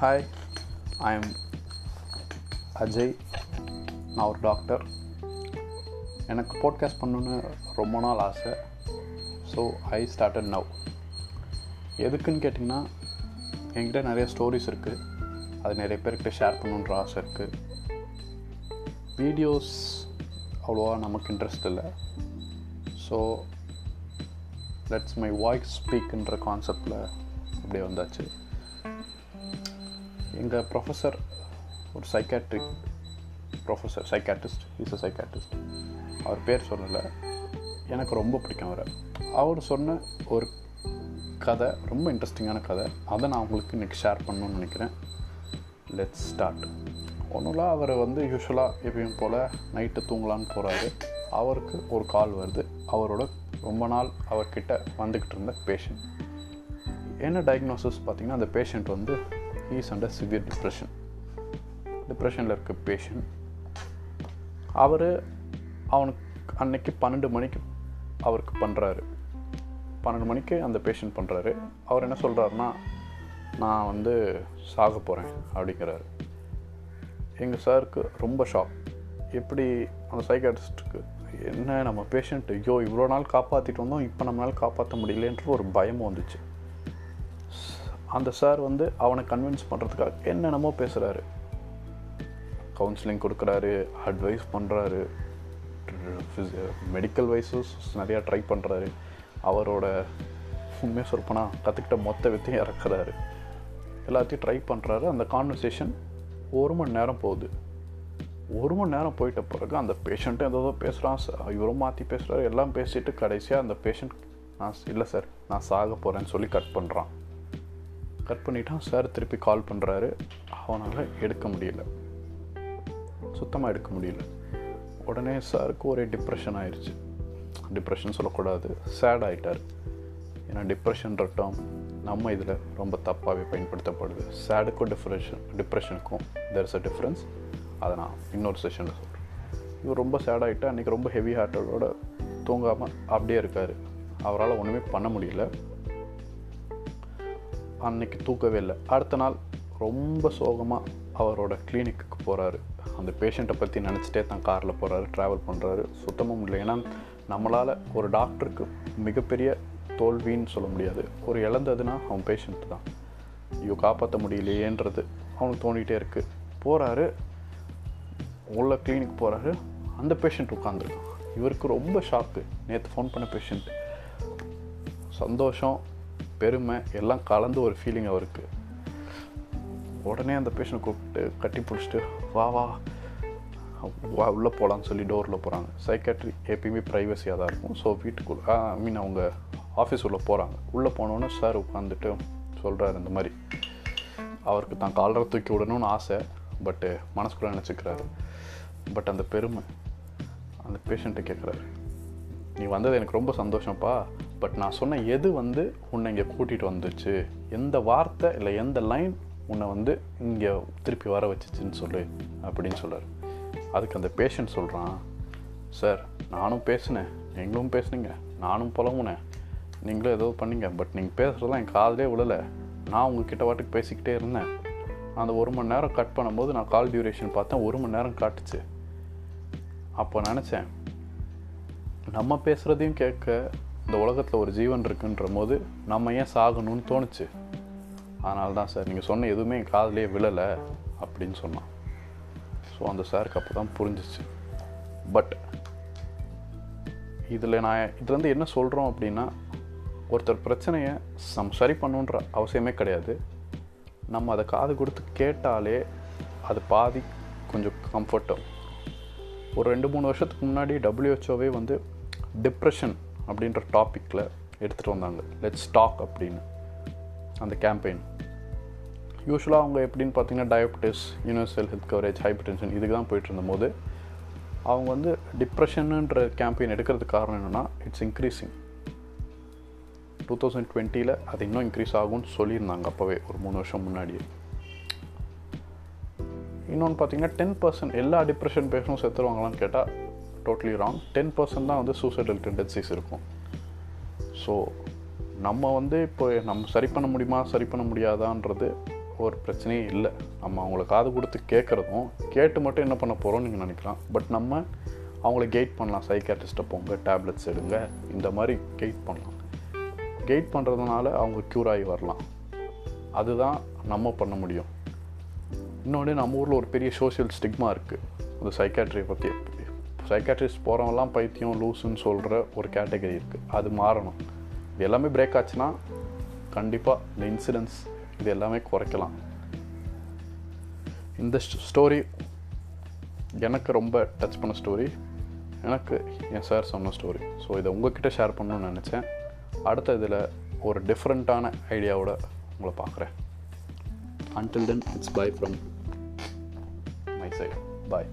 Hi I am Ajay நான் ஒரு doctor எனக்கு போட்காஸ்ட் பண்ணணுன்னு ரொம்ப நாள் ஆசை. ஸோ ஐ ஸ்டார்டட் நவ் எதுக்குன்னு கேட்டிங்கன்னா என்கிட்ட நிறைய ஸ்டோரிஸ் இருக்குது அது நிறைய பேர்கிட்ட ஷேர் பண்ணணுன்ற ஆசை இருக்குது வீடியோஸ் அவ்வளோவா நமக்கு இன்ட்ரெஸ்ட் இல்லை. ஸோ லெட்ஸ் மை வாய்ஸ் ஸ்பீக்குன்ற கான்செப்டில் அப்படியே வந்தாச்சு. எங்கள் ப்ரொஃபஸர் ஒரு psychiatric professor psychiatrist is a psychiatrist அவர் பேர் சொல்லலை எனக்கு ரொம்ப பிடிக்கும் அவரை. அவர் சொன்ன ஒரு கதை ரொம்ப இன்ட்ரெஸ்டிங்கான கதை. அதை நான் உங்களுக்கு இன்றைக்கி ஷேர் பண்ணணும்னு நினைக்கிறேன். லெட்ஸ் ஸ்டார்ட் ஒன்றும் அவர் வந்து யூஸ்வலாக எப்பயும் போல் நைட்டு தூங்கலான்னு போகிறாரு அவருக்கு ஒரு கால் வருது. அவரோட ரொம்ப நாள் அவர்கிட்ட வந்துக்கிட்டு இருந்த பேஷண்ட் என்ன டயக்னோசிஸ் பார்த்திங்கன்னா அந்த பேஷண்ட் வந்து ஈஸ் அண்டர் சிவியர் டிப்ரெஷன் டிப்ரெஷனில் இருக்க பேஷண்ட் அவர் அவனுக்கு அன்னைக்கு பன்னெண்டு மணிக்கு அவருக்கு பண்ணுறாரு பன்னெண்டு மணிக்கு அந்த பேஷண்ட் பண்ணுறாரு அவர் என்ன சொல்கிறாருன்னா நான் வந்து சாக போகிறேன் அப்படிங்கிறாரு. எங்கள் சாருக்கு ரொம்ப ஷாக் எப்படி அந்த சைக்காட்டிஸ்ட்டுக்கு என்ன நம்ம பேஷண்ட்டு ஐயோ இவ்வளோ நாள் காப்பாற்றிட்டு வந்தோம் இப்போ நம்மளால் காப்பாற்ற முடியலன்ற ஒரு பயமும் வந்துச்சு. அந்த சார் வந்து அவனை கன்வின்ஸ் பண்ணுறதுக்காக என்னென்னமோ பேசுகிறாரு கவுன்சிலிங் கொடுக்குறாரு அட்வைஸ் பண்ணுறாரு மெடிக்கல் வைஸஸ் நிறையா ட்ரை பண்ணுறாரு அவரோட உண்மையாக சொற்பனா கற்றுக்கிட்ட மொத்த வித்தையும் இறக்குறாரு. எல்லாத்தையும் ட்ரை பண்ணுறாரு அந்த கான்வர்சேஷன் ஒரு மணி நேரம் போகுது. ஒரு மணி நேரம் போயிட்ட பிறகு அந்த பேஷண்ட்டும் ஏதோ பேசுகிறான் இவரும் மாற்றி பேசுகிறாரு எல்லாம் பேசிட்டு கடைசியாக அந்த பேஷண்ட் நான் இல்லை சார் நான் சாக போகிறேன்னு சொல்லி கட் பண்ணுறான் கட் பண்ணிட்டான். சார் திருப்பி கால் பண்ணுறாரு அவனால் எடுக்க முடியல. சுத்தமாக எடுக்க முடியல. உடனே சாருக்கு ஒரே டிப்ரெஷன் ஆயிடுச்சு டிப்ரெஷன் சொல்லக்கூடாது. சேட் ஆகிட்டார் ஏன்னா டிப்ரெஷன்ற டேர்ம் நம்ம இதில் ரொம்ப தப்பாகவே பயன்படுத்தப்படுது. சேடுக்கும் டிப்ரெஷன் டிப்ரெஷனுக்கும் தெர் இஸ் அ டிஃப்ரென்ஸ் அதை நான் இன்னொரு செஷனில் சொல்கிறேன் இவர் ரொம்ப சேடாகிட்டு அன்றைக்கி ரொம்ப ஹெவி ஹார்ட்டோட தூங்காமல் அப்படியே இருக்கார். அவரால் ஒன்றுமே பண்ண முடியல. அன்னைக்கு தூக்கவே இல்லை. அடுத்த நாள் ரொம்ப சோகமாக அவரோட கிளினிக்கு போகிறாரு அந்த பேஷண்ட்டை பற்றி நினச்சிட்டே தான் காரில் போகிறாரு ட்ராவல் பண்ணுறாரு சுத்தமாக முடியல ஏன்னா நம்மளால் ஒரு டாக்டருக்கு மிகப்பெரிய தோல்வின்னு சொல்ல முடியாது. ஒரு இழந்ததுன்னா அவன் பேஷண்ட் தான். ஐயோ காப்பாற்ற முடியலையேன்றது அவனுக்கு தோண்டிகிட்டே இருக்குது போகிறாரு உள்ள கிளினிக் போகிறாரு அந்த பேஷண்ட் உட்காந்துருக்கான் இவருக்கு ரொம்ப ஷாக்கு நேற்று ஃபோன் பண்ண பேஷண்ட் சந்தோஷம். பெருமை எல்லாம் கலந்து ஒரு ஃபீலிங் அவருக்கு. உடனே அந்த பேஷண்ட் கூப்பிட்டு கட்டி பிடிச்சிட்டு வா வா. வா உள்ளே போகலான்னு சொல்லி டோரில் போகிறாங்க சைக்காட்ரி எப்பயுமே ப்ரைவசியாக தான் இருக்கும். ஸோ வீட்டுக்குள்ளே ஐ மீன் அவங்க ஆஃபீஸ் உள்ளே போகிறாங்க உள்ளே போனோன்னே சார் உட்காந்துட்டு சொல்கிறாரு இந்த மாதிரி. அவருக்கு தான் காலரை தூக்கி விடணும்னு ஆசை பட்டு மனசுக்குள்ளே நினச்சிக்கிறாரு. பட் அந்த பெருமை அந்த பேஷண்ட்டை கேட்குறாரு நீ வந்தது எனக்கு ரொம்ப சந்தோஷம்ப்பா. பட் நான் சொன்ன எது வந்து உன்னை இங்கே கூட்டிகிட்டு வந்துச்சு? எந்த வார்த்தை இல்லை எந்த லைன் உன்னை வந்து இங்கே திருப்பி வர வச்சுச்சின்னு சொல்லு அப்படின்னு சொல்கிறார் அதுக்கு அந்த பேஷண்ட் சொல்கிறான் சார் நானும் பேசினேன். நீங்களும் பேசுனீங்க. நானும் புலம்புனேன். நீங்களும் ஏதோ பண்ணீங்க. பட் நீங்கள் பேசுகிறதெல்லாம் என் காதலே விழலை. நான் உங்ககிட்ட வாட்டுக்கு பேசிக்கிட்டே இருந்தேன். அந்த ஒரு மணி நேரம் கட் பண்ணும்போது நான் கால் டியூரேஷன் பார்த்தேன். ஒரு மணி நேரம் காட்டுச்சு. அப்போ நினச்சேன் நம்ம பேசுகிறதையும் கேட்க இந்த உலகத்தில் ஒரு ஜீவன் இருக்குன்ற போது நம்ம ஏன் சாகணும்னு தோணுச்சு? அதனால தான் சார் நீங்கள் சொன்ன எதுவுமே என் காதலே விழலை அப்படின்னு சொன்னான். ஸோ அந்த சாருக்கு அப்போ தான் புரிஞ்சிச்சு. பட் இதில் நான் இதுலேருந்து என்ன சொல்கிறோம் அப்படின்னா ஒருத்தர் பிரச்சனையை நம்ம சரி பண்ணுன்ற அவசியமே கிடையாது. நம்ம அதை காது கொடுத்து கேட்டாலே அது பாதி கொஞ்சம் கம்ஃபர்ட்டும் ஒரு ரெண்டு மூணு வருஷத்துக்கு முன்னாடி டபிள்யூஹெச்ஓவே வந்து டிப்ரெஷன் அப்படின்ற டாப்பிக்கில் எடுத்துகிட்டு வந்தாங்க. லெட்ஸ் டாக் அப்படின்னு. அந்த கேம்பெயின் யூஸ்வலாக அவங்க எப்படின்னு பார்த்தீங்கன்னா diabetes universal health coverage hypertension இதுக்கு தான் போயிட்டு இருந்தபோது அவங்க வந்து டிப்ரெஷனுன்ற கேம்பெயின் எடுக்கிறதுக்கு காரணம் என்னென்னா இட்ஸ் இன்க்ரீஸிங் டூ தௌசண்ட் டுவெண்ட்டியில் அது இன்னும் இன்க்ரீஸ் ஆகும்னு சொல்லியிருந்தாங்க அப்போவே ஒரு மூணு வருஷம் முன்னாடியே. இன்னொன்று பார்த்தீங்கன்னா டென் பர்சன்ட் எல்லா டிப்ரெஷன் பேஷனும் செத்துருவாங்களான்னு கேட்டால் டோட்டலி ராங் டென் பர்சன்ட் தான் வந்து சூசைடல் டெண்டன்சிஸ் இருக்கும். ஸோ நம்ம வந்து இப்போ நம்ம சரி பண்ண முடியுமா சரி பண்ண முடியாதான்றது ஒரு பிரச்சனையே இல்லை. நம்ம அவங்கள காது கொடுத்து கேட்குறதும் கேட்டு மட்டும் என்ன பண்ண போகிறோம்னு நீங்கள் நினைக்கலாம். பட் நம்ம அவங்கள கெயிட் பண்ணலாம். சைக்காட்ரிஸ்ட்டை போங்க டேப்லெட்ஸ் எடுங்க இந்த மாதிரி கெயிட் பண்ணலாம். கெயிட் பண்ணுறதுனால அவங்க க்யூர் ஆகி வரலாம். அதுதான் நம்ம பண்ண முடியும். இன்னொன்று நம்ம ஊரில் ஒரு பெரிய சோஷியல் ஸ்டிக்மா இருக்குது அந்த சைக்காட்ரியை பற்றி சைக்காட்ரிஸ்ட் போகிறவங்கலாம் பைத்தியம் லூஸுன்னு சொல்கிற ஒரு கேட்டகரி இருக்குது அது மாறணும். இது எல்லாமே பிரேக் ஆச்சுன்னா கண்டிப்பாக இந்த இன்சிடென்ட்ஸ் இது எல்லாமே குறைக்கலாம். இந்த ஸ்டோரி எனக்கு ரொம்ப டச் பண்ண ஸ்டோரி எனக்கு என் சார் சொன்ன ஸ்டோரி ஸோ இதை உங்ககிட்ட ஷேர் பண்ணணும்னு நினச்சேன். அடுத்த இதில் ஒரு டிஃப்ரெண்ட்டான ஐடியாவோட உங்களை பார்க்குறேன். Until then it's bye from my side bye